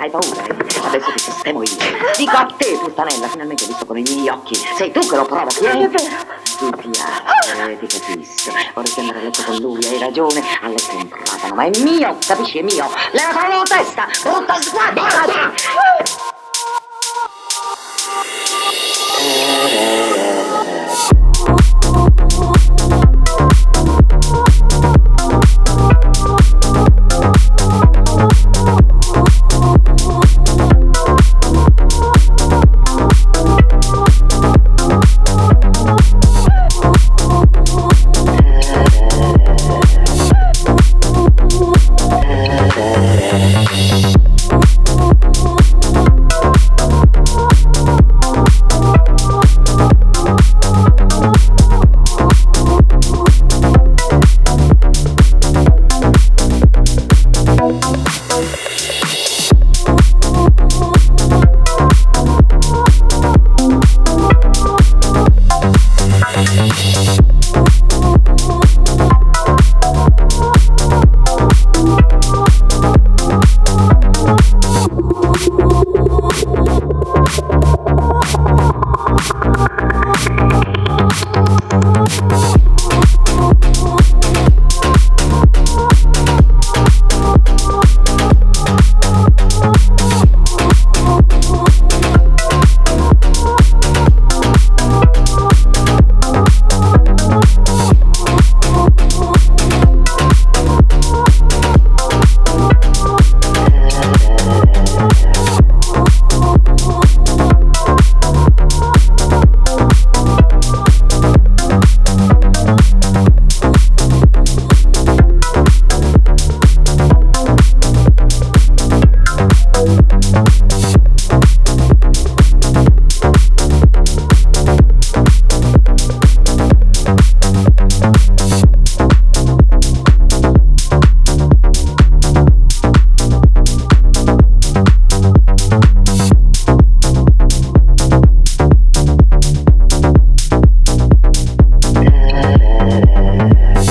Hai paura? eh? Adesso ti sistemo io. Dico a te, puttanella, finalmente ho visto con i miei occhi. Sei tu che lo provochi. Eh? È vero. Ti piace, eh, ti capisco. Vorresti andare a letto con lui, hai ragione. A letto un platano, ma è mio, capisci? È mio. Levatelo dalla testa, brutta sguardo. Thank